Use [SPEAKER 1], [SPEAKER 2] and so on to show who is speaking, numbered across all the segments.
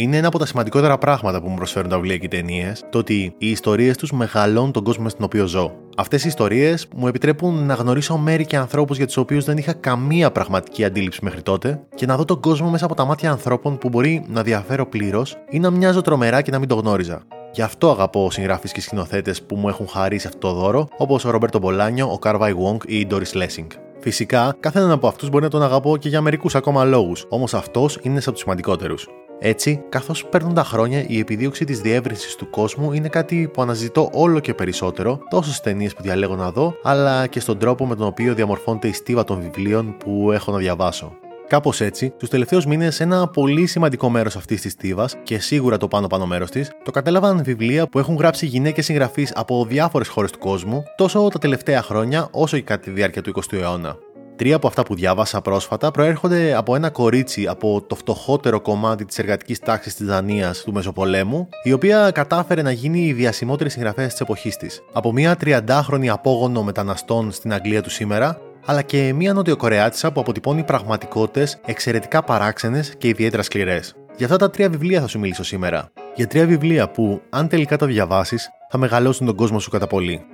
[SPEAKER 1] Είναι ένα από τα σημαντικότερα πράγματα που μου προσφέρουν τα βιβλία και οι ταινίες, το ότι οι ιστορίες τους μεγαλώνουν τον κόσμο στον οποίο ζω. Αυτές οι ιστορίες μου επιτρέπουν να γνωρίσω μέρη και ανθρώπους για τους οποίους δεν είχα καμία πραγματική αντίληψη μέχρι τότε και να δω τον κόσμο μέσα από τα μάτια ανθρώπων που μπορεί να διαφέρω πλήρως ή να μοιάζω τρομερά και να μην το γνώριζα. Γι' αυτό αγαπώ συγγραφείς και σκηνοθέτες που μου έχουν χαρίσει αυτό το δώρο, όπως ο Ρομπέρτο Μπολάνιο, ο Καρ Βάι Wong ή η Doris Lessing. Φυσικά, καθέναν από αυτούς μπορεί να τον αγαπώ και για μερικούς ακόμα λόγους, όμως αυτός είναι από τους σημαντικότερους. Έτσι, καθώς παίρνουν τα χρόνια, η επιδίωξη της διεύρυνσης του κόσμου είναι κάτι που αναζητώ όλο και περισσότερο, τόσο στι ταινίες που διαλέγω να δω, αλλά και στον τρόπο με τον οποίο διαμορφώνεται η στίβα των βιβλίων που έχω να διαβάσω. Κάπως έτσι, τους τελευταίους μήνες, ένα πολύ σημαντικό μέρος αυτής της στίβας και σίγουρα το πάνω-πάνω μέρος της, το κατέλαβαν βιβλία που έχουν γράψει γυναίκες συγγραφείς από διάφορες χώρες του κόσμου, τόσο τα τελευταία χρόνια όσο και κατά τη διάρκεια του 20ου αιώνα. Τρία από αυτά που διάβασα πρόσφατα προέρχονται από ένα κορίτσι από το φτωχότερο κομμάτι της εργατικής τάξης της Δανίας του Μεσοπολέμου, η οποία κατάφερε να γίνει η διασημότερη συγγραφέας της εποχής της. Από μια 30χρονη απόγονο μεταναστών στην Αγγλία του σήμερα, αλλά και μια νοτιοκορεάτισσα που αποτυπώνει πραγματικότητες εξαιρετικά παράξενες και ιδιαίτερα σκληρές. Για αυτά τα τρία βιβλία θα σου μιλήσω σήμερα. Για τρία βιβλία που, αν τελικά τα διαβάσεις, θα μεγαλώσουν τον κόσμο σου κατά πολύ.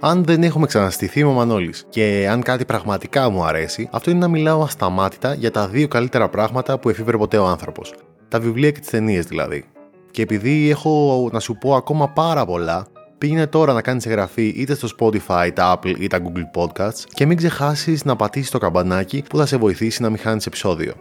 [SPEAKER 1] Αν δεν έχουμε ξαναστηθεί, είμαι ο Μανώλης. Και αν κάτι πραγματικά μου αρέσει, αυτό είναι να μιλάω ασταμάτητα για τα δύο καλύτερα πράγματα που εφήβρε ποτέ ο άνθρωπος. Τα βιβλία και τις ταινίες δηλαδή. Και επειδή έχω να σου πω ακόμα πάρα πολλά, πήγαινε τώρα να κάνεις εγγραφή είτε στο Spotify, τα Apple ή τα Google Podcasts και μην ξεχάσεις να πατήσεις το καμπανάκι που θα σε βοηθήσει να μην χάνεις επεισόδιο.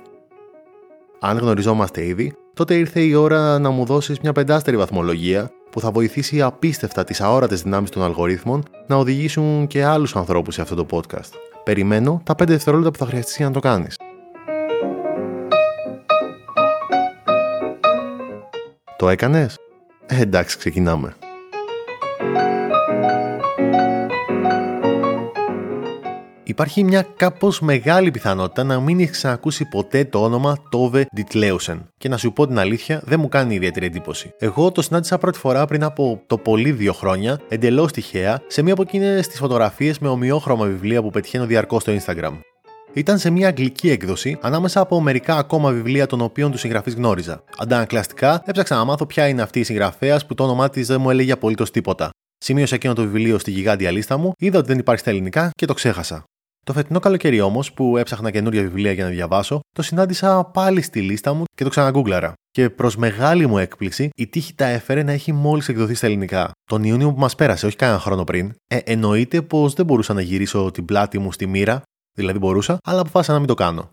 [SPEAKER 1] Αν γνωριζόμαστε ήδη, τότε ήρθε η ώρα να μου δώσεις μια πεντάστερη βαθμολογία που θα βοηθήσει απίστευτα τις αόρατες δυνάμεις των αλγορίθμων να οδηγήσουν και άλλους ανθρώπους σε αυτό το podcast. Περιμένω τα 5 δευτερόλεπτα που θα χρειαστεί για να το κάνεις. Το έκανες; Ε, εντάξει, ξεκινάμε. Υπάρχει μια κάπως μεγάλη πιθανότητα να μην έχει ξανακούσει ποτέ το όνομα Τόβε Ντιτλέουσεν. Και να σου πω την αλήθεια, δεν μου κάνει ιδιαίτερη εντύπωση. Εγώ το συνάντησα πρώτη φορά πριν από το πολύ δύο χρόνια, εντελώς τυχαία, σε μία από εκείνες τις φωτογραφίες με ομοιόχρωμα βιβλία που πετυχαίνω διαρκώς στο Instagram. Ήταν σε μια αγγλική έκδοση ανάμεσα από μερικά ακόμα βιβλία των οποίων τους συγγραφείς γνώριζα. Αντανακλαστικά έψαξα να μάθω ποια είναι αυτή η συγγραφέας που το όνομά της δεν μου έλεγε απολύτως τίποτα. Σημείωσα εκείνο το βιβλίο στη γιγάντια λίστα μου, είδα ότι δεν υπάρχει στα ελληνικά και το ξέχασα. Το φετινό καλοκαίρι όμως, που έψαχνα καινούρια βιβλία για να διαβάσω, το συνάντησα πάλι στη λίστα μου και το ξαναγκούγκλαρα. Και προς μεγάλη μου έκπληξη, η τύχη τα έφερε να έχει μόλις εκδοθεί στα ελληνικά. Τον Ιούνιο που μας πέρασε, όχι κανένα χρόνο πριν. Ε, εννοείται πως δεν μπορούσα να γυρίσω την πλάτη μου στη μοίρα, δηλαδή μπορούσα, αλλά αποφάσισα να μην το κάνω.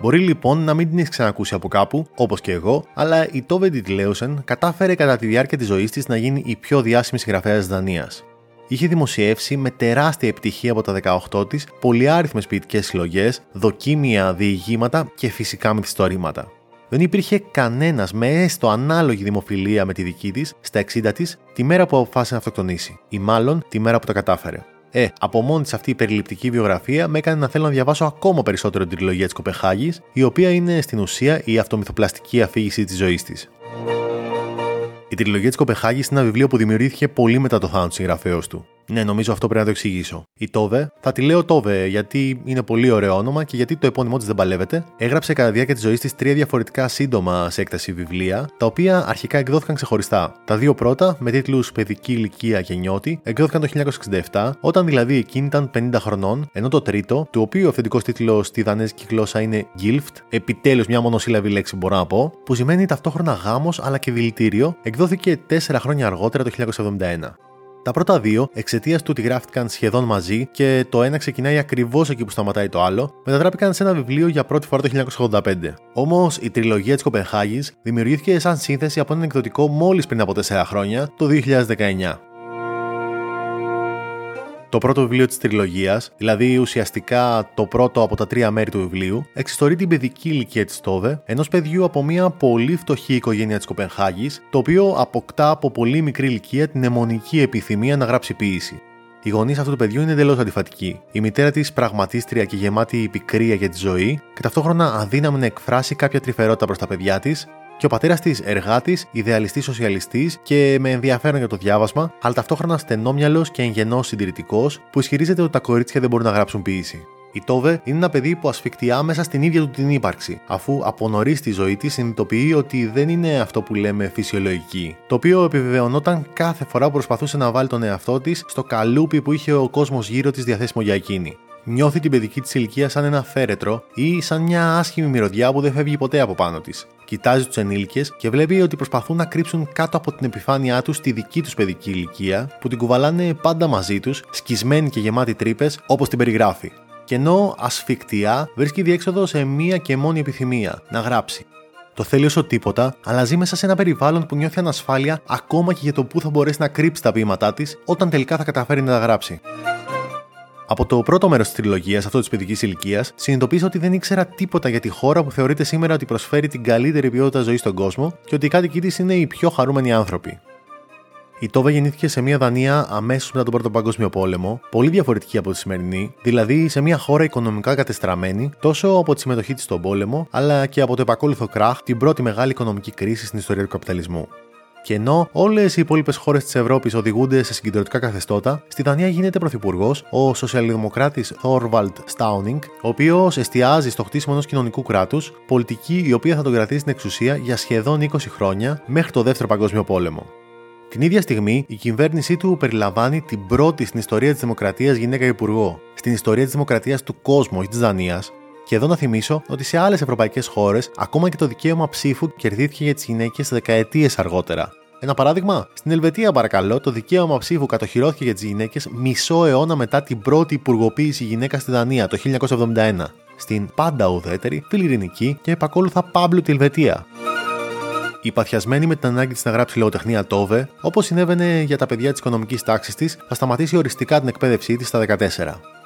[SPEAKER 1] Μπορεί λοιπόν να μην την έχεις ξανακούσει από κάπου, όπως και εγώ, αλλά η Τόβε Ντιτλέουσεν κατάφερε κατά τη διάρκεια της ζωής της να γίνει η πιο διάσημη συγγραφέας της Δανίας είχε δημοσιεύσει με τεράστια επιτυχία από τα 18 της πολυάριθμες ποιητικές συλλογές, δοκίμια, διηγήματα και φυσικά μυθιστορήματα. Δεν υπήρχε κανένας με έστω ανάλογη δημοφιλία με τη δική της στα 60 της τη μέρα που αποφάσισε να αυτοκτονήσει, ή μάλλον τη μέρα που το κατάφερε. Ε, από μόνη της αυτή η περιληπτική βιογραφία με έκανε να θέλω να διαβάσω ακόμα περισσότερο την τριλογία της Κοπεχάγης, η οποία είναι στην ουσία η αυτομυθοπλαστική αφήγηση της ζωής της. Η τριλογία της Κοπεχάγης είναι ένα βιβλίο που δημιουργήθηκε πολύ μετά το θάνατο του συγγραφέως του. Ναι, νομίζω αυτό πρέπει να το εξηγήσω. Η Τόβε, θα τη λέω Τόβε γιατί είναι πολύ ωραίο όνομα και γιατί το επώνυμό της δεν παλεύεται, έγραψε κατά τη διάρκεια της ζωής της τρία διαφορετικά σύντομα σε έκταση βιβλία, τα οποία αρχικά εκδόθηκαν ξεχωριστά. Τα δύο πρώτα, με τίτλους Παιδική ηλικία και νιώτη, εκδόθηκαν το 1967, όταν δηλαδή εκείνη ήταν 50 χρονών, ενώ το τρίτο, του οποίου ο αυθεντικός τίτλος στη δανέζικη γλώσσα είναι Gilft, επιτέλους μια μονοσύλλαβη λέξη μπορώ να πω, που σημαίνει ταυτόχρονα γάμος αλλά και δηλητήριο, εκδόθηκε 4 χρόνια αργότερα το 1971. Τα πρώτα δύο, εξαιτίας του ότι γράφτηκαν σχεδόν μαζί και το ένα ξεκινάει ακριβώς εκεί που σταματάει το άλλο, μετατράπηκαν σε ένα βιβλίο για πρώτη φορά το 1985. Όμως η τριλογία της Κοπενχάγης δημιουργήθηκε σαν σύνθεση από έναν εκδοτικό μόλις πριν από 4 χρόνια, το 2019 το πρώτο βιβλίο της τριλογίας, δηλαδή ουσιαστικά το πρώτο από τα τρία μέρη του βιβλίου, εξιστορεί την παιδική ηλικία της Τόβε, ενός παιδιού από μια πολύ φτωχή οικογένεια της Κοπενχάγης, το οποίο αποκτά από πολύ μικρή ηλικία την αιμονική επιθυμία να γράψει ποίηση. Οι γονείς αυτού του παιδιού είναι εντελώς αντιφατικοί. Η μητέρα της πραγματίστρια και γεμάτη πικρία για τη ζωή και ταυτόχρονα αδύναμη να εκφράσει κάποια τρυφερότητα προς τα παιδιά της, Και ο πατέρας της εργάτης, ιδεαλιστής σοσιαλιστής και με ενδιαφέρον για το διάβασμα, αλλά ταυτόχρονα στενόμυαλος και εγγενός συντηρητικός που ισχυρίζεται ότι τα κορίτσια δεν μπορούν να γράψουν ποιήση. Η Τόβε είναι ένα παιδί που ασφικτεί άμεσα στην ίδια του την ύπαρξη, αφού από νωρίς στη ζωή της συνειδητοποιεί ότι δεν είναι αυτό που λέμε φυσιολογική, το οποίο επιβεβαιωνόταν κάθε φορά που προσπαθούσε να βάλει τον εαυτό της στο καλούπι που είχε ο κόσμος γύρω της διαθέσιμο για εκείνη. Νιώθει την παιδική της ηλικία σαν ένα φέρετρο ή σαν μια άσχημη μυρωδιά που δεν φεύγει ποτέ από πάνω της. Κοιτάζει τους ενήλικες και βλέπει ότι προσπαθούν να κρύψουν κάτω από την επιφάνειά τους τη δική τους παιδική ηλικία που την κουβαλάνε πάντα μαζί τους, σκισμένοι και γεμάτοι τρύπες όπως την περιγράφει και ενώ ασφικτιά βρίσκει διέξοδο σε μία και μόνη επιθυμία, να γράψει. Το θέλει όσο τίποτα, αλλά ζει μέσα σε ένα περιβάλλον που νιώθει ανασφάλεια ακόμα και για το πού θα μπορέσει να κρύψει τα ποίηματά της όταν τελικά θα καταφέρει να τα γράψει. Από το πρώτο μέρος της τριλογίας, αυτό της παιδική ηλικίας, συνειδητοποίησα ότι δεν ήξερα τίποτα για τη χώρα που θεωρείται σήμερα ότι προσφέρει την καλύτερη ποιότητα ζωής στον κόσμο και ότι οι κάτοικοι της είναι οι πιο χαρούμενοι άνθρωποι. Η Τόβα γεννήθηκε σε μια Δανία αμέσως μετά τον Πρώτο Παγκόσμιο Πόλεμο, πολύ διαφορετική από τη σημερινή, δηλαδή σε μια χώρα οικονομικά κατεστραμμένη τόσο από τη συμμετοχή της στον πόλεμο, αλλά και από το επακόλουθο κράχ, την πρώτη μεγάλη οικονομική κρίση στην ιστορία του καπιταλισμού. Και ενώ όλες οι υπόλοιπες χώρες της Ευρώπης οδηγούνται σε συγκεντρωτικά καθεστώτα, στη Δανία γίνεται πρωθυπουργός ο σοσιαλδημοκράτης Thorvald Stauning, ο οποίος εστιάζει στο χτίσιμο ενός κοινωνικού κράτους, πολιτική η οποία θα τον κρατήσει στην εξουσία για σχεδόν 20 χρόνια μέχρι το Δεύτερο Παγκόσμιο Πόλεμο. Την ίδια στιγμή, η κυβέρνησή του περιλαμβάνει την πρώτη στην ιστορία της Δημοκρατίας γυναίκα υπουργό, στην ιστορία της Δημοκρατίας του κόσμου, όχι της Δανίας. Και εδώ να θυμίσω ότι σε άλλες ευρωπαϊκές χώρες, ακόμα και το δικαίωμα ψήφου κερδίθηκε για τις γυναίκες δεκαετίες αργότερα. Ένα παράδειγμα, στην Ελβετία, παρακαλώ, το δικαίωμα ψήφου κατοχυρώθηκε για τις γυναίκες μισό αιώνα μετά την πρώτη υπουργοποίηση γυναίκα στη Δανία το 1971. Στην πάντα ουδέτερη, φιλιρινική και επακόλουθα Πάμπλου τη Ελβετία η παθιασμένη με την ανάγκη της να γράψει λογοτεχνία Τόβε, όπως συνέβαινε για τα παιδιά της οικονομικής τάξης της, θα σταματήσει οριστικά την εκπαίδευσή της στα 14.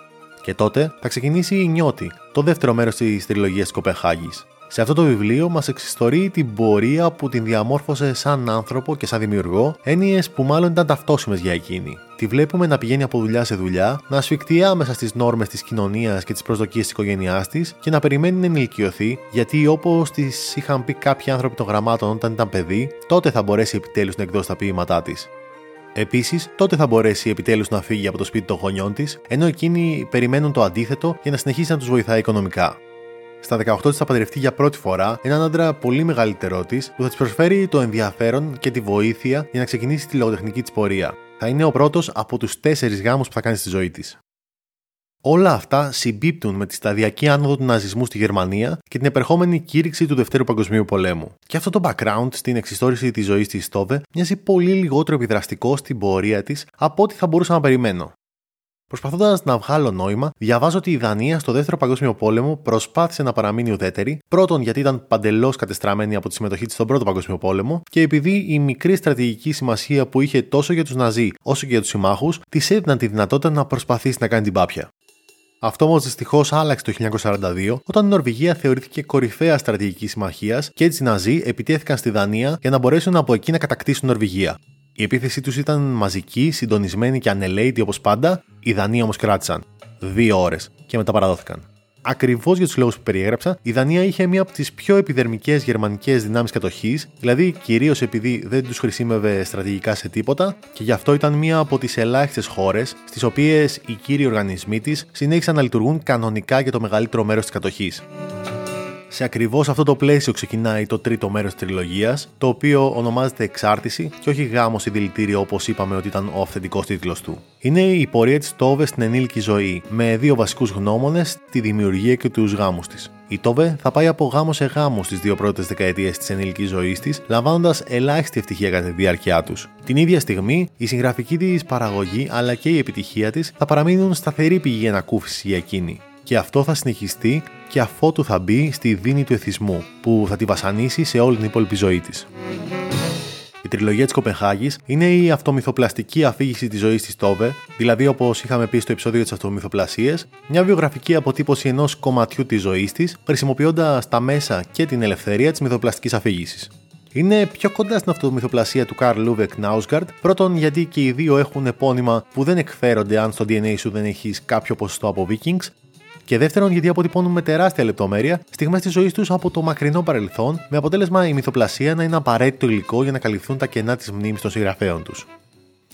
[SPEAKER 1] Και τότε θα ξεκινήσει η Νιώτη, το δεύτερο μέρος της τριλογίας τη Κοπεχάγης. Σε αυτό το βιβλίο μας εξιστορεί την πορεία που την διαμόρφωσε σαν άνθρωπο και σαν δημιουργό, έννοιες που μάλλον ήταν ταυτόσιμες για εκείνη. Τη βλέπουμε να πηγαίνει από δουλειά σε δουλειά, να ασφικτεί άμεσα στις νόρμες της κοινωνίας και τις προσδοκίες της οικογένειάς της και να περιμένει να ενηλικιωθεί, γιατί όπως της είχαν πει κάποιοι άνθρωποι των γραμμάτων όταν ήταν παιδί, τότε θα μπορέσει επιτέλους να εκδώσει τα ποίηματά της. Επίσης, τότε θα μπορέσει επιτέλους να φύγει από το σπίτι των γονιών της, ενώ εκείνοι περιμένουν το αντίθετο για να συνεχίσει να τους βοηθάει οικονομικά. Στα 18 της θα παντρευτεί για πρώτη φορά έναν άντρα πολύ μεγαλύτερό της που θα της προσφέρει το ενδιαφέρον και τη βοήθεια για να ξεκινήσει τη λογοτεχνική της πορεία. Θα είναι ο πρώτος από τους τέσσερις γάμους που θα κάνει στη ζωή της. Όλα αυτά συμπίπτουν με τη σταδιακή άνοδο του ναζισμού στη Γερμανία και την επερχόμενη κήρυξη του Δευτέρου Παγκοσμίου Πολέμου. Και αυτό το background στην εξιστόρηση της ζωής της Στόβε μοιάζει πολύ λιγότερο επιδραστικό στην πορεία της από ό,τι θα μπορούσα να περιμένω. Προσπαθώντας να βγάλω νόημα, διαβάζω ότι η Δανία στο Δεύτερο Παγκόσμιο Πόλεμο προσπάθησε να παραμείνει ουδέτερη, πρώτον γιατί ήταν παντελώς κατεστραμμένη από τη συμμετοχή της στον Πρώτο Παγκόσμιο Πόλεμο και επειδή η μικρή στρατηγική σημασία που είχε τόσο για τους Ναζί όσο και για τους συμμάχους της έδιναν τη δυνατότητα να προσπαθήσει να κάνει την πάπια. Αυτό όμως δυστυχώς άλλαξε το 1942 όταν η Νορβηγία θεωρήθηκε κορυφαία στρατηγική συμμαχίας και έτσι οι Ναζί επιτέθηκαν στη Δανία για να μπορέσουν από εκεί να κατακτήσουν Νορβηγία. Η επίθεσή τους ήταν μαζική, συντονισμένη και ανελαίτη όπως πάντα, οι Δανείοι όμως κράτησαν. Δύο ώρες και μετά παραδόθηκαν. Ακριβώς για τους λόγους που περιέγραψα, η Δανία είχε μία από τις πιο επιδερμικές γερμανικές δυνάμεις κατοχής, δηλαδή κυρίως επειδή δεν τους χρησιμεύε στρατηγικά σε τίποτα, και γι' αυτό ήταν μία από τις ελάχιστες χώρες στις οποίες οι κύριοι οργανισμοί της συνέχισαν να λειτουργούν κανονικά για το μεγαλύτερο μέρος της κατοχής. Σε ακριβώς αυτό το πλαίσιο ξεκινάει το τρίτο μέρος της τριλογίας, το οποίο ονομάζεται Εξάρτηση και όχι γάμος ή δηλητήριο όπως είπαμε ότι ήταν ο αυθεντικός τίτλος του. Είναι η πορεία της Τόβε στην ενήλικη ζωή, με δύο βασικούς γνώμονες, τη δημιουργία και τους γάμους της. Η Τόβε θα πάει από γάμο σε γάμο στις δύο πρώτες δεκαετίες της ενήλικης ζωής της, λαμβάνοντας ελάχιστη ευτυχία κατά τη διάρκεια τους. Την ίδια στιγμή, η συγγραφική της παραγωγή αλλά και η επιτυχία της θα παραμείνουν σταθερή πηγή ανακούφισης για εκείνη και αυτό θα συνεχιστεί και αφότου θα μπει στη δίνη του εθισμού, που θα τη βασανίσει σε όλη την υπόλοιπη ζωή της. Η τριλογία της Κοπεχάγης είναι η αυτομυθοπλαστική αφήγηση της ζωής της Τόβε, δηλαδή όπως είχαμε πει στο επεισόδιο της αυτομυθοπλασίας, μια βιογραφική αποτύπωση ενός κομματιού της ζωής της, χρησιμοποιώντας τα μέσα και την ελευθερία της μυθοπλαστικής αφήγησης. Είναι πιο κοντά στην αυτομυθοπλασία του Καρλ Λούβεκ Νάουσγκαρτ, πρώτον γιατί και οι δύο έχουν επώνυμα που δεν εκφέρονται αν στο DNA σου δεν έχεις κάποιο ποσοστό από Vikings, Και δεύτερον, γιατί αποτυπώνουν με τεράστια λεπτομέρεια στιγμές της ζωής τους από το μακρινό παρελθόν, με αποτέλεσμα η μυθοπλασία να είναι απαραίτητο υλικό για να καλυφθούν τα κενά της μνήμης των συγγραφέων τους.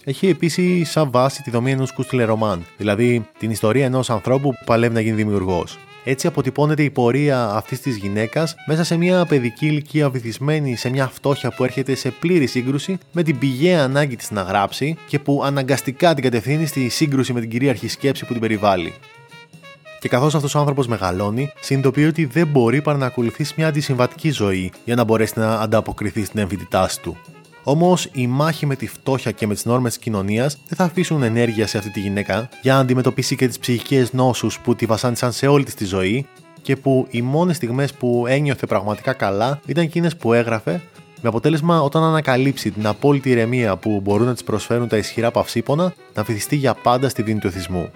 [SPEAKER 1] Έχει επίσης σαν βάση τη δομή ενός ρομάν, δηλαδή την ιστορία ενός ανθρώπου που παλεύει να γίνει δημιουργός. Έτσι αποτυπώνεται η πορεία αυτής της γυναίκας μέσα σε μια παιδική ηλικία βυθισμένη σε μια φτώχεια που έρχεται σε πλήρη σύγκρουση με την πηγαία ανάγκη της να γράψει και που αναγκαστικά την κατευθύνει στη σύγκρουση με την κυρίαρχη σκέψη που την περιβάλλει. Και καθώς αυτός ο άνθρωπος μεγαλώνει, συνειδητοποιεί ότι δεν μπορεί παρά να ακολουθήσει μια αντισυμβατική ζωή για να μπορέσει να ανταποκριθεί στην εμφυτητά του. Όμως η μάχη με τη φτώχεια και με τις νόρμες της κοινωνίας δεν θα αφήσουν ενέργεια σε αυτή τη γυναίκα για να αντιμετωπίσει και τις ψυχικές νόσους που τη βασάνισαν σε όλη της τη ζωή και που οι μόνες στιγμές που ένιωθε πραγματικά καλά ήταν εκείνες που έγραφε με αποτέλεσμα όταν ανακαλύψει την απόλυτη ηρεμία που μπορούν να της προσφέρουν τα ισχυρά παυσίπονα να βυθιστεί για πάντα στη δίνη του εθισμού.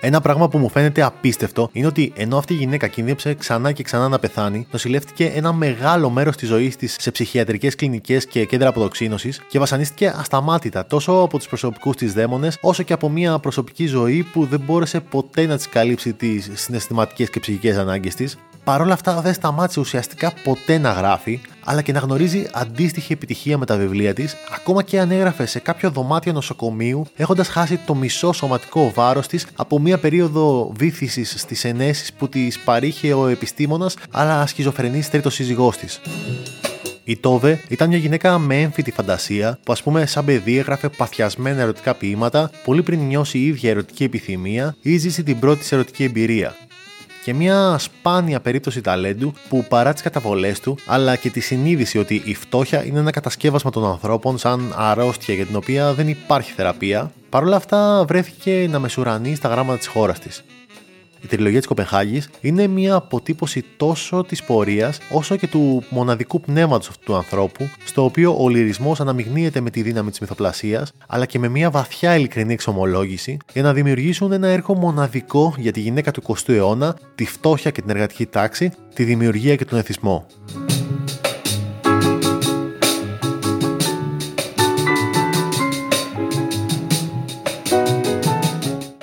[SPEAKER 1] Ένα πράγμα που μου φαίνεται απίστευτο είναι ότι ενώ αυτή η γυναίκα κινδύνεψε ξανά και ξανά να πεθάνει, νοσηλεύτηκε ένα μεγάλο μέρος της ζωής της σε ψυχιατρικές κλινικές και κέντρα αποδοξίνωσης και βασανίστηκε ασταμάτητα τόσο από τους προσωπικούς της δαίμονες, όσο και από μια προσωπική ζωή που δεν μπόρεσε ποτέ να της καλύψει τις συναισθηματικές και ψυχικές ανάγκες της, παρόλα αυτά δεν σταμάτησε ουσιαστικά ποτέ να γράφει, αλλά και να γνωρίζει αντίστοιχη επιτυχία με τα βιβλία της, ακόμα και αν έγραφε σε κάποιο δωμάτιο νοσοκομείου, έχοντας χάσει το μισό σωματικό βάρος της από μια περίοδο βήθηση στις ενέσεις που της παρήχε ο επιστήμονας, αλλά σχιζοφρενής τρίτος σύζυγός της. Η Τόβε ήταν μια γυναίκα με έμφυτη φαντασία που, ας πούμε, σαν παιδί έγραφε παθιασμένα ερωτικά ποίηματα πολύ πριν νιώσει η ίδια ερωτική επιθυμία ή ζήσει την πρώτη ερωτική εμπειρία και μια σπάνια περίπτωση ταλέντου που παρά τις καταβολές του, αλλά και τη συνείδηση ότι η φτώχεια είναι ένα κατασκεύασμα των ανθρώπων σαν αρρώστια για την οποία δεν υπάρχει θεραπεία, παρόλα αυτά βρέθηκε να μεσουρανεί στα γράμματα της χώρας της. Η τριλογία της Κοπεχάγης είναι μια αποτύπωση τόσο της πορείας όσο και του μοναδικού πνεύματος αυτού του ανθρώπου, στο οποίο ο λυρισμός αναμειγνύεται με τη δύναμη της μυθοπλασίας, αλλά και με μια βαθιά ειλικρινή εξομολόγηση, για να δημιουργήσουν ένα έργο μοναδικό για τη γυναίκα του 20ου αιώνα, τη φτώχεια και την εργατική τάξη, τη δημιουργία και τον εθισμό.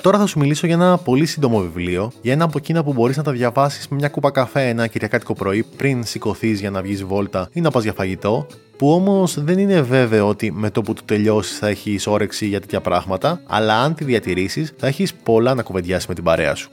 [SPEAKER 1] Τώρα θα σου μιλήσω για ένα πολύ σύντομο βιβλίο, για ένα από εκείνα που μπορείς να τα διαβάσεις με μια κούπα καφέ ένα κυριακάτικο πρωί πριν σηκωθείς για να βγεις βόλτα ή να πας για φαγητό, που όμως δεν είναι βέβαιο ότι με το που του τελειώσεις θα έχεις όρεξη για τέτοια πράγματα, αλλά αν τη διατηρήσεις θα έχεις πολλά να κουβεντιάσεις με την παρέα σου.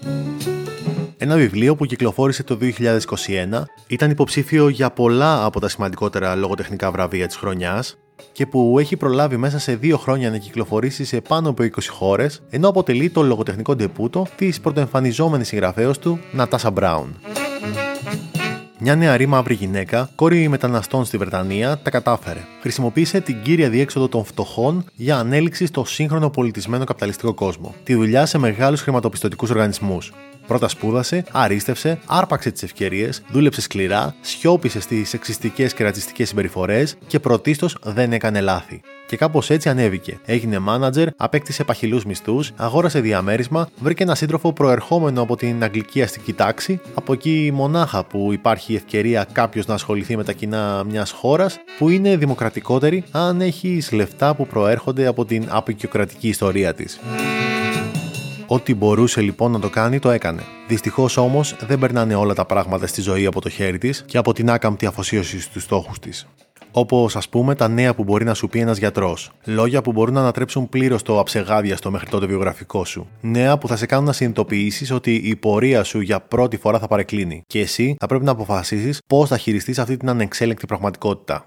[SPEAKER 1] Ένα βιβλίο που κυκλοφόρησε το 2021 ήταν υποψήφιο για πολλά από τα σημαντικότερα λογοτεχνικά βραβεία της χρονιάς και που έχει προλάβει μέσα σε δύο χρόνια να κυκλοφορήσει σε πάνω από 20 χώρες, ενώ αποτελεί το λογοτεχνικό ντεπούτο της πρωτοεμφανιζόμενης συγγραφέα του Νατάσα Μπράουν. Μια νεαρή μαύρη γυναίκα, κόρη μεταναστών στη Βρετανία, τα κατάφερε. Χρησιμοποίησε την κύρια διέξοδο των φτωχών για ανέλυξη στο σύγχρονο πολιτισμένο καπιταλιστικό κόσμο. Τη δουλειά σε μεγάλους χρηματοπιστωτικούς οργανισμούς. Πρώτα σπούδασε, αρίστευσε, άρπαξε τις ευκαιρίες, δούλεψε σκληρά, σιώπησε στις σεξιστικές και ρατσιστικές συμπεριφορές και πρωτίστως δεν έκανε λάθη. Και κάπως έτσι ανέβηκε. Έγινε μάνατζερ, απέκτησε παχυλούς μισθούς, αγόρασε διαμέρισμα, βρήκε ένα σύντροφο προερχόμενο από την αγγλική αστική τάξη, από εκεί μονάχα που υπάρχει ευκαιρία κάποιος να ασχοληθεί με τα κοινά μιας χώρας που είναι δημοκρατικότερη αν έχεις λεφτά που προέρχονται από την απεικιοκρατική ιστορία της. Ό,τι μπορούσε λοιπόν να το κάνει, το έκανε. Δυστυχώς όμως δεν περνάνε όλα τα πράγματα στη ζωή από το χέρι της και από την άκαμπτη αφοσίωση στους στόχους της. Όπως ας πούμε τα νέα που μπορεί να σου πει ένας γιατρός. Λόγια που μπορούν να ανατρέψουν πλήρως το αψεγάδιαστο μέχρι τότε βιογραφικό σου. Νέα που θα σε κάνουν να συνειδητοποιήσεις ότι η πορεία σου για πρώτη φορά θα παρεκκλίνει. Και εσύ θα πρέπει να αποφασίσεις πώς θα χειριστείς αυτή την ανεξέλεγκτη πραγματικότητα.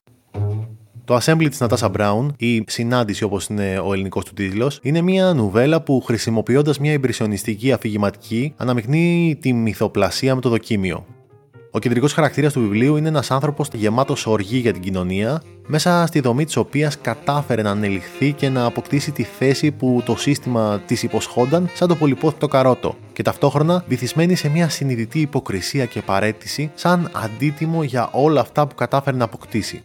[SPEAKER 1] Το Assembly της Νατάσα Μπράουν, ή Συνάντηση όπως είναι ο ελληνικός του τίτλος, είναι μια νουβέλα που χρησιμοποιώντας μια εμπρισιονιστική αφηγηματική αναμειγνύει τη μυθοπλασία με το δοκίμιο. Ο κεντρικός χαρακτήρας του βιβλίου είναι ένας άνθρωπος γεμάτος οργή για την κοινωνία, μέσα στη δομή της οποίας κατάφερε να ανελιχθεί και να αποκτήσει τη θέση που το σύστημα της υποσχόνταν σαν το πολυπόθητο καρότο, και ταυτόχρονα βυθισμένη σε μια συνειδητή υποκρισία και παρέτηση σαν αντίτιμο για όλα αυτά που κατάφερε να αποκτήσει.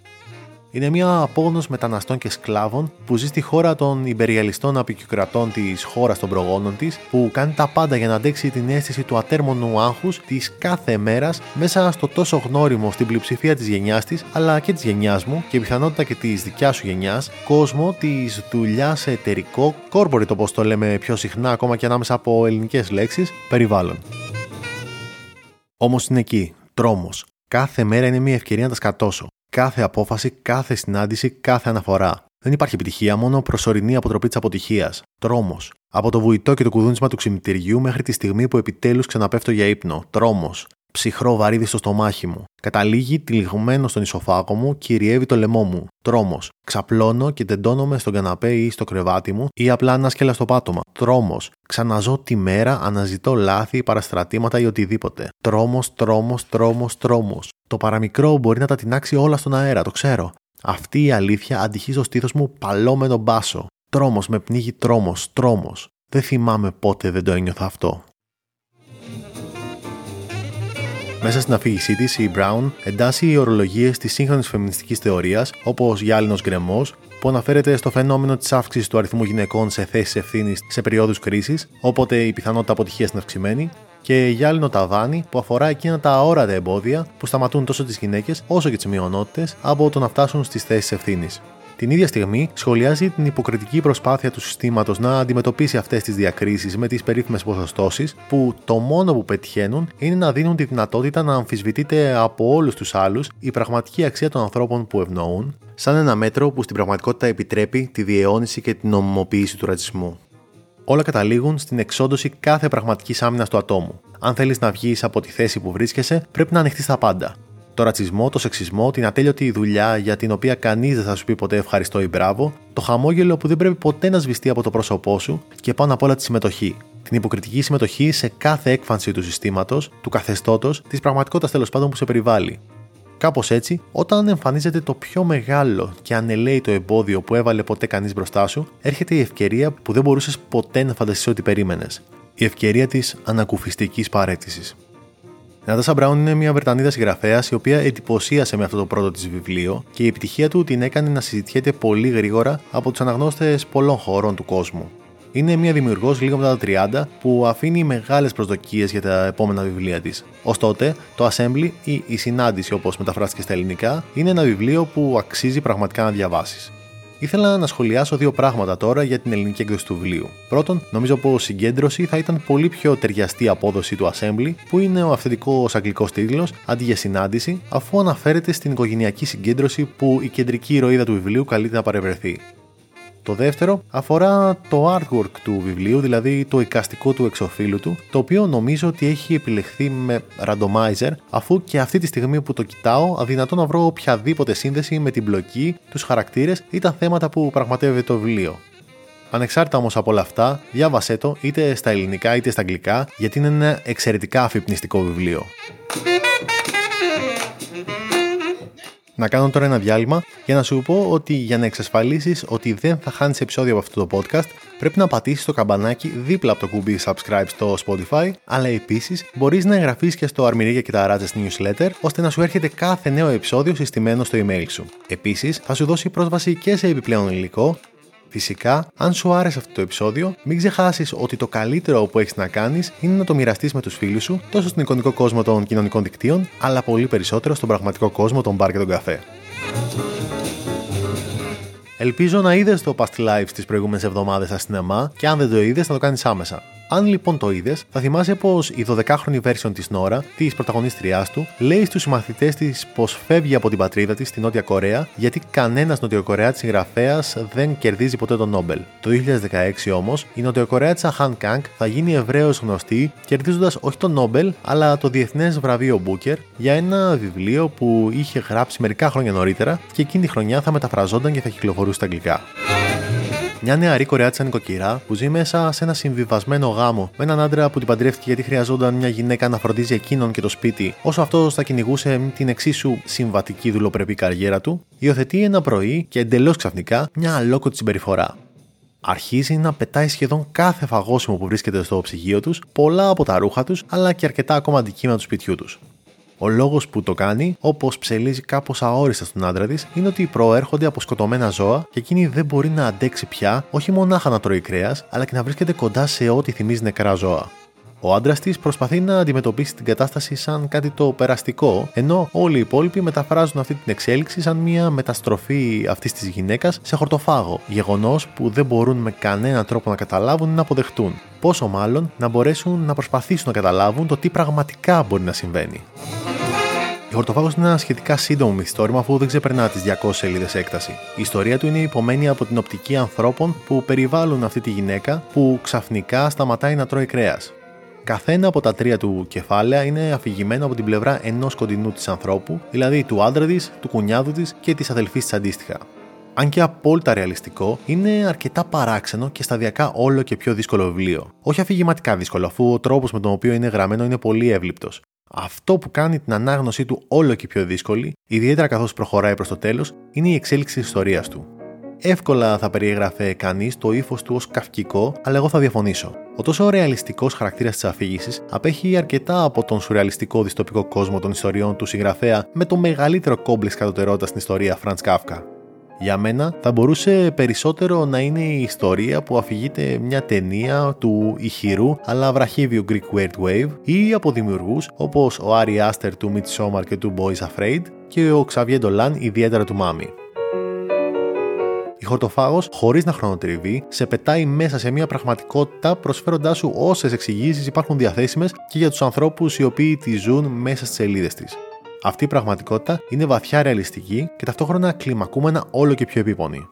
[SPEAKER 1] Είναι μια απόγνωση μεταναστών και σκλάβων που ζει στη χώρα των υπεριαλιστών απεικιοκρατών της χώρας των προγόνων της, που κάνει τα πάντα για να αντέξει την αίσθηση του ατέρμονου άγχους της κάθε μέρας μέσα στο τόσο γνώριμο στην πλειοψηφία της γενιάς της, αλλά και της γενιάς μου και πιθανότητα και της δικιάς σου γενιάς, κόσμο της δουλειάς σε εταιρικό, corporate όπως το λέμε πιο συχνά ακόμα και ανάμεσα από ελληνικές λέξεις, περιβάλλον. Όμως είναι εκεί, τρόμος. Κάθε μέρα είναι μια ευκαιρία να τα σκατώσω. Κάθε απόφαση, κάθε συνάντηση, κάθε αναφορά. Δεν υπάρχει επιτυχία, μόνο προσωρινή αποτροπή της αποτυχίας. Τρόμος. Από το βουητό και το κουδούνισμα του ξυπνητηριού μέχρι τη στιγμή που επιτέλους ξαναπέφτω για ύπνο. Τρόμος. Ψυχρό βαρύδι στο στομάχι μου. Καταλήγει τυλιγμένο στον ισοφάγο μου, κυριεύει το λαιμό μου. Τρόμος. Ξαπλώνω και τεντώνομαι στον καναπέ ή στο κρεβάτι μου ή απλά ανάσκελα στο πάτωμα. Τρόμος. Ξαναζώ τη μέρα, αναζητώ λάθη, παραστρατήματα ή οτιδήποτε. Τρόμος, τρόμος, τρόμος, τρόμος. Το παραμικρό μπορεί να τα τεινάξει όλα στον αέρα, το ξέρω. Αυτή η αλήθεια αντυχεί στο στήθος μου παλόμενο μπάσο. Τρόμος με πνίγει τρόμος, τρόμος. Δεν θυμάμαι πότε δεν το ένιωθα αυτό. Μέσα στην αφήγησή της, η Brown εντάσσει οι ορολογίες της σύγχρονης φεμινιστικής θεωρίας, όπως γυάλινο γκρεμός, που αναφέρεται στο φαινόμενο της αύξησης του αριθμού γυναικών σε θέσεις ευθύνης σε περιόδους κρίσης, όποτε η πιθανότητα αποτυχίας είναι αυξημένη, και γυάλινο ταβάνι που αφορά εκείνα τα αόρατα εμπόδια που σταματούν τόσο τις γυναίκες όσο και τις μειονότητες από το να φτάσουν στις θέσεις ευθύνης. Την ίδια στιγμή σχολιάζει την υποκριτική προσπάθεια του συστήματος να αντιμετωπίσει αυτές τις διακρίσεις με τις περίφημες ποσοστώσεις, που το μόνο που πετυχαίνουν είναι να δίνουν τη δυνατότητα να αμφισβητείται από όλους τους άλλους η πραγματική αξία των ανθρώπων που ευνοούν, σαν ένα μέτρο που στην πραγματικότητα επιτρέπει τη διαιώνιση και την νομιμοποίηση του ρατσισμού. Όλα καταλήγουν στην εξόντωση κάθε πραγματικής άμυνας του ατόμου. Αν θέλεις να βγεις από τη θέση που βρίσκεσαι, πρέπει να ανοιχτείς τα πάντα το ρατσισμό, το σεξισμό, την ατέλειωτη δουλειά για την οποία κανείς δεν θα σου πει ποτέ ευχαριστώ ή μπράβο, το χαμόγελο που δεν πρέπει ποτέ να σβηστεί από το πρόσωπό σου και πάνω απ' όλα τη συμμετοχή. Την υποκριτική συμμετοχή σε κάθε έκφανση του συστήματος, του καθεστώτος, της πραγματικότητας τέλος πάντων που σε περιβάλλει. Κάπως έτσι, όταν εμφανίζεται το πιο μεγάλο και ανελαίητο εμπόδιο που έβαλε ποτέ κανείς μπροστά σου, έρχεται η ευκαιρία που δεν μπορούσες ποτέ να φανταστείς ότι περίμενες. Η ευκαιρία της ανακουφιστικής παρέτησης. Η Νατάσα Μπράουν είναι μια Βρετανίδα συγγραφέα η οποία εντυπωσίασε με αυτό το πρώτο της βιβλίο και η επιτυχία του την έκανε να συζητιέται πολύ γρήγορα από τους αναγνώστες πολλών χωρών του κόσμου. Είναι μια δημιουργός λίγο μετά τα 30 που αφήνει μεγάλες προσδοκίες για τα επόμενα βιβλία της. Ω τότε, το Assembly ή η συνάντηση όπως μεταφράστηκε στα ελληνικά είναι ένα βιβλίο που αξίζει πραγματικά να διαβάσεις. Ήθελα να σχολιάσω δύο πράγματα τώρα για την ελληνική έκδοση του βιβλίου. Πρώτον, νομίζω πως συγκέντρωση θα ήταν πολύ πιο ταιριαστή απόδοση του Assembly, που είναι ο αυθεντικός αγγλικός τίτλος, αντί για συνάντηση, αφού αναφέρεται στην οικογενειακή συγκέντρωση που η κεντρική ηρωίδα του βιβλίου καλείται να παρευρεθεί. Το δεύτερο αφορά το artwork του βιβλίου, δηλαδή το εικαστικό του εξοφίλου του, το οποίο νομίζω ότι έχει επιλεχθεί με randomizer, αφού και αυτή τη στιγμή που το κοιτάω αδυνατό να βρω οποιαδήποτε σύνδεση με την μπλοκή, τους χαρακτήρες ή τα θέματα που πραγματεύεται το βιβλίο. Ανεξάρτητα όμως από όλα αυτά, διάβασέ το είτε στα ελληνικά είτε στα αγγλικά, γιατί είναι ένα εξαιρετικά αφυπνιστικό βιβλίο. Να κάνω τώρα ένα διάλειμμα για να σου πω ότι για να εξασφαλίσεις ότι δεν θα χάνεις επεισόδιο από αυτό το podcast, πρέπει να πατήσεις το καμπανάκι δίπλα από το κουμπί subscribe στο Spotify, αλλά επίσης μπορείς να εγγραφείς και στο Αρμυρίγια και τα Ράτζα newsletter, ώστε να σου έρχεται κάθε νέο επεισόδιο συστημένο στο email σου. Επίσης, θα σου δώσει πρόσβαση και σε επιπλέον υλικό Φυσικά, αν σου άρεσε αυτό το επεισόδιο, μην ξεχάσεις ότι το καλύτερο που έχεις να κάνεις είναι να το μοιραστείς με τους φίλους σου, τόσο στον εικονικό κόσμο των κοινωνικών δικτύων, αλλά πολύ περισσότερο στον πραγματικό κόσμο των μπαρ και των καφέ. Ελπίζω να είδες το past live τις προηγούμενες εβδομάδες στα σινεμά και αν δεν το είδες, θα το κάνεις άμεσα. Αν λοιπόν το είδες, θα θυμάσαι πως η 12χρονη version της Νόρα, της πρωταγωνίστριάς του, λέει στους συμμαθητές της πως φεύγει από την πατρίδα της, στη Νότια Κορέα, γιατί κανένας Νοτιοκορεάτης συγγραφέας δεν κερδίζει ποτέ τον Νόμπελ. Το 2016 όμως, η Νοτιοκορεάτσα Han Kang θα γίνει ευρέως γνωστή, κερδίζοντας όχι τον Νόμπελ, αλλά το Διεθνές Βραβείο Booker για ένα βιβλίο που είχε γράψει μερικά χρόνια νωρίτερα και εκείνη τη χρονιά θα μεταφραζόταν και θα κυκλοφορούσε στα αγγλικά. Μια νεαρή Κορεάτσα νοικοκυρά που ζει μέσα σε ένα συμβιβασμένο γάμο με έναν άντρα που την παντρεύτηκε γιατί χρειαζόταν μια γυναίκα να φροντίζει εκείνον και το σπίτι, όσο αυτό θα κυνηγούσε την εξίσου συμβατική δουλοπρεπή καριέρα του, υιοθετεί ένα πρωί και εντελώς ξαφνικά μια αλόκοτη συμπεριφορά. Αρχίζει να πετάει σχεδόν κάθε φαγόσιμο που βρίσκεται στο ψυγείο τους, πολλά από τα ρούχα τους, αλλά και αρκετά ακόμα αντικείμενα του σπιτιού τους. Ο λόγος που το κάνει, όπως ψελίζει κάπως αόριστα στον άντρα της, είναι ότι προέρχονται από σκοτωμένα ζώα και εκείνη δεν μπορεί να αντέξει πια όχι μονάχα να τρώει κρέας, αλλά και να βρίσκεται κοντά σε ό,τι θυμίζει νεκρά ζώα. Ο άντρας της προσπαθεί να αντιμετωπίσει την κατάσταση σαν κάτι το περαστικό, ενώ όλοι οι υπόλοιποι μεταφράζουν αυτή την εξέλιξη σαν μια μεταστροφή αυτής της γυναίκας σε χορτοφάγο, γεγονός που δεν μπορούν με κανέναν τρόπο να καταλάβουν ή να αποδεχτούν. Πόσο μάλλον να μπορέσουν να προσπαθήσουν να καταλάβουν το τι πραγματικά μπορεί να συμβαίνει. Η Χορτοφάγος είναι ένα σχετικά σύντομο μυθιστόρημα αφού δεν ξεπερνά τις 200 σελίδες έκταση. Η ιστορία του είναι υπομένη από την οπτική ανθρώπων που περιβάλλουν αυτή τη γυναίκα που ξαφνικά σταματάει να τρώει κρέας. Καθένα από τα τρία του κεφάλαια είναι αφηγημένο από την πλευρά ενός κοντινού της ανθρώπου, δηλαδή του άντρα της, του κουνιάδου της και της αδελφής της αντίστοιχα. Αν και απόλυτα ρεαλιστικό, είναι αρκετά παράξενο και σταδιακά όλο και πιο δύσκολο βιβλίο. Όχι αφηγηματικά δύσκολο, αφού ο τρόπος με τον οποίο είναι γραμμένο είναι πολύ εύληπτος. Αυτό που κάνει την ανάγνωσή του όλο και πιο δύσκολη, ιδιαίτερα καθώς προχωράει προς το τέλος, είναι η εξέλιξη της ιστορίας του. Εύκολα θα περιέγραφε κανείς το ύφος του ως καυκικό, αλλά εγώ θα διαφωνήσω. Ο τόσο ρεαλιστικός χαρακτήρας της αφήγησης απέχει αρκετά από τον σουρεαλιστικό διστοπικό κόσμο των ιστοριών του συγγραφέα με το μεγαλύτερο κόμπλεξ κατωτερότητας στην ιστορία Φραντ Κάφκα. Για μένα θα μπορούσε περισσότερο να είναι η ιστορία που αφηγείται μια ταινία του ηχηρού αλλά βραχίβιου Greek Weird Wave ή από δημιουργούς όπως ο Άρι Άστερ του Midsommar και του Boys Afraid και ο Xavier Dolan ιδιαίτερα του Mami. Η χορτοφάγο, χωρίς να χρονοτριβεί, σε πετάει μέσα σε μια πραγματικότητα προσφέροντάς σου όσες εξηγήσεις υπάρχουν διαθέσιμες και για τους ανθρώπους οι οποίοι τη ζουν μέσα στις σελίδες της. Αυτή η πραγματικότητα είναι βαθιά ρεαλιστική και ταυτόχρονα κλιμακούμενα όλο και πιο επίπονη.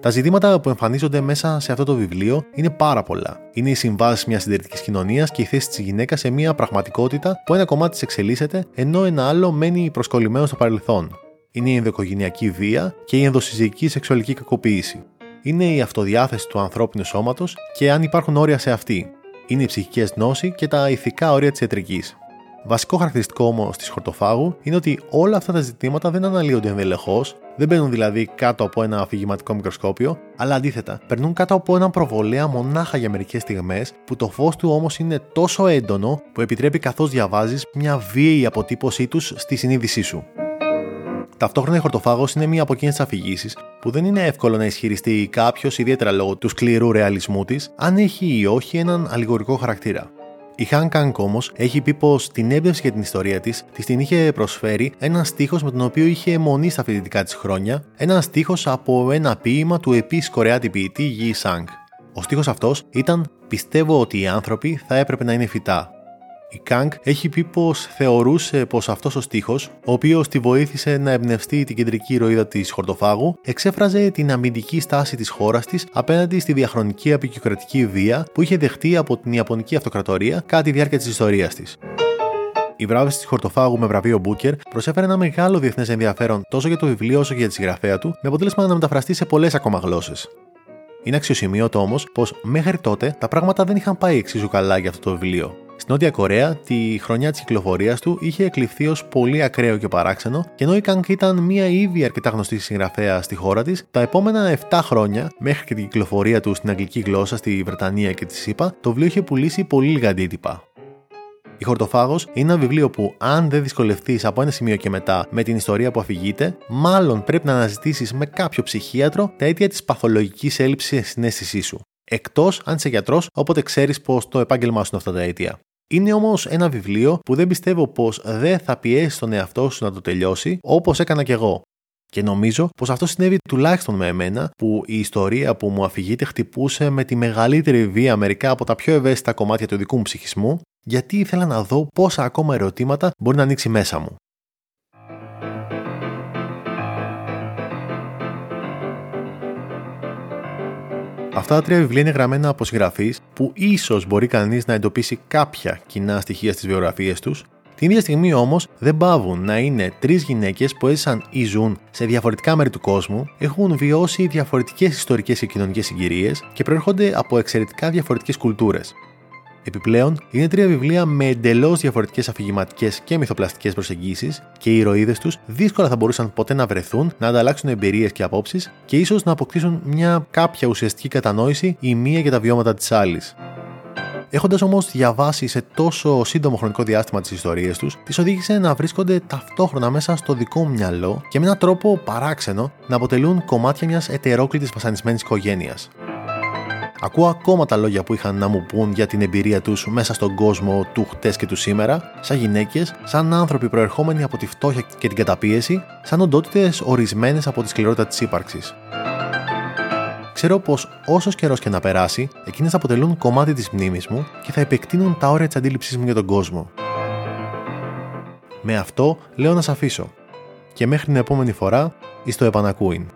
[SPEAKER 1] Τα ζητήματα που εμφανίζονται μέσα σε αυτό το βιβλίο είναι πάρα πολλά. Είναι οι συμβάσει μιας συντηρητικής κοινωνίας και η θέση της γυναίκας σε μια πραγματικότητα που ένα κομμάτι της εξελίσσεται, ενώ ένα άλλο μένει προσκολλημένο στο παρελθόν. Είναι η ενδοοικογενειακή βία και η ενδοσυζυγική σεξουαλική κακοποίηση. Είναι η αυτοδιάθεση του ανθρώπινου σώματος και αν υπάρχουν όρια σε αυτή. Είναι οι ψυχικές νόσοι και τα ηθικά όρια της ιατρικής. Βασικό χαρακτηριστικό όμως της χορτοφάγου είναι ότι όλα αυτά τα ζητήματα δεν αναλύονται ενδελεχώς, δεν μπαίνουν δηλαδή κάτω από ένα αφηγηματικό μικροσκόπιο, αλλά αντίθετα, περνούν κάτω από έναν προβολέα μονάχα για μερικές στιγμές, που το φως του όμως είναι τόσο έντονο που επιτρέπει καθώς διαβάζεις μια βίαιη αποτύπωσή τους στη συνείδησή σου. Ταυτόχρονα η χορτοφάγος είναι μία από εκείνες τις αφηγήσεις που δεν είναι εύκολο να ισχυριστεί κάποιος, ιδιαίτερα λόγω του σκληρού ρεαλισμού της, αν έχει ή όχι έναν αλληγορικό χαρακτήρα. Η Χαν Κανγκ όμως έχει πει πως την έμπνευση για την ιστορία της της την είχε προσφέρει ένας στίχος με τον οποίο είχε εμμονή στα φοιτητικά της χρόνια, ένας στίχος από ένα ποίημα του επίσης Κορεάτη ποιητή Γι Σανγκ. Ο στίχος αυτός ήταν Πιστεύω ότι οι άνθρωποι θα έπρεπε να είναι φυτά. Η Κανγκ έχει πει πως θεωρούσε πως αυτός ο στίχος, ο οποίος τη βοήθησε να εμπνευστεί την κεντρική ηρωίδα της Χορτοφάγου, εξέφραζε την αμυντική στάση της χώρας της απέναντι στη διαχρονική αποικιοκρατική βία που είχε δεχτεί από την Ιαπωνική Αυτοκρατορία κατά τη διάρκεια της ιστορίας της. Η βράβευση της Χορτοφάγου με βραβείο Μπούκερ προσέφερε ένα μεγάλο διεθνές ενδιαφέρον τόσο για το βιβλίο όσο και για τη συγγραφέα του, με αποτέλεσμα να μεταφραστεί σε πολλές ακόμα γλώσσες. Είναι αξιοσημείωτο όμως πως μέχρι τότε τα πράγματα δεν είχαν πάει εξίσου καλά για αυτό το βιβλίο. Στην Νότια Κορέα, τη χρονιά της κυκλοφορίας του είχε εκλειφθεί ως πολύ ακραίο και παράξενο, και ενώ η Κανκ ήταν μια ήδη αρκετά γνωστή συγγραφέα στη χώρα της, τα επόμενα 7 χρόνια, μέχρι και την κυκλοφορία του στην αγγλική γλώσσα στη Βρετανία και τη ΣΥΠΑ, το βιβλίο είχε πουλήσει πολύ λίγα αντίτυπα. Η Χορτοφάγος είναι ένα βιβλίο που, αν δεν δυσκολευτείς από ένα σημείο και μετά με την ιστορία που αφηγείται, μάλλον πρέπει να αναζητήσεις με κάποιο ψυχίατρο τα αίτια της παθολογικής έλλειψης συνέστησής σου. Εκτός αν είσαι γιατρός, οπότε ξέρεις πως το επάγγελμά σου είναι αυτά τα αίτια. Είναι όμως ένα βιβλίο που δεν πιστεύω πως δεν θα πιέσει τον εαυτό σου να το τελειώσει όπως έκανα κι εγώ. Και νομίζω πως αυτό συνέβη τουλάχιστον με εμένα, που η ιστορία που μου αφηγείται χτυπούσε με τη μεγαλύτερη βία μερικά από τα πιο ευαίσθητα κομμάτια του δικού μου ψυχισμού, γιατί ήθελα να δω πόσα ακόμα ερωτήματα μπορεί να ανοίξει μέσα μου. Αυτά τα τρία βιβλία είναι γραμμένα από συγγραφείς που ίσως μπορεί κανείς να εντοπίσει κάποια κοινά στοιχεία στις βιογραφίες τους, την ίδια στιγμή όμως δεν πάβουν να είναι τρεις γυναίκες που έζησαν ή ζουν σε διαφορετικά μέρη του κόσμου, έχουν βιώσει διαφορετικές ιστορικές και κοινωνικές συγκυρίες και προέρχονται από εξαιρετικά διαφορετικές κουλτούρες. Επιπλέον, είναι τρία βιβλία με εντελώς διαφορετικές αφηγηματικές και μυθοπλαστικές προσεγγίσεις και οι ηρωίδες τους δύσκολα θα μπορούσαν ποτέ να βρεθούν, να ανταλλάξουν εμπειρίες και απόψεις και ίσως να αποκτήσουν μια κάποια ουσιαστική κατανόηση η μία για τα βιώματα της άλλης. Έχοντας όμως διαβάσει σε τόσο σύντομο χρονικό διάστημα τις ιστορίες τους, τις οδήγησε να βρίσκονται ταυτόχρονα μέσα στο δικό μου μυαλό και με έναν τρόπο παράξενο να αποτελούν κομμάτια μιας ετερόκλητης βασανισμένης οικογένειας. Ακούω ακόμα τα λόγια που είχαν να μου πούν για την εμπειρία τους μέσα στον κόσμο του χτες και του σήμερα, σαν γυναίκες, σαν άνθρωποι προερχόμενοι από τη φτώχεια και την καταπίεση, σαν οντότητες ορισμένες από τη σκληρότητα της ύπαρξης. Ξέρω πως όσος καιρός και να περάσει, εκείνες θα αποτελούν κομμάτι της μνήμης μου και θα επεκτείνουν τα όρια της αντίληψής μου για τον κόσμο. Με αυτό λέω να σα αφήσω. Και μέχρι την επόμενη φορά, εις το επανακούειν.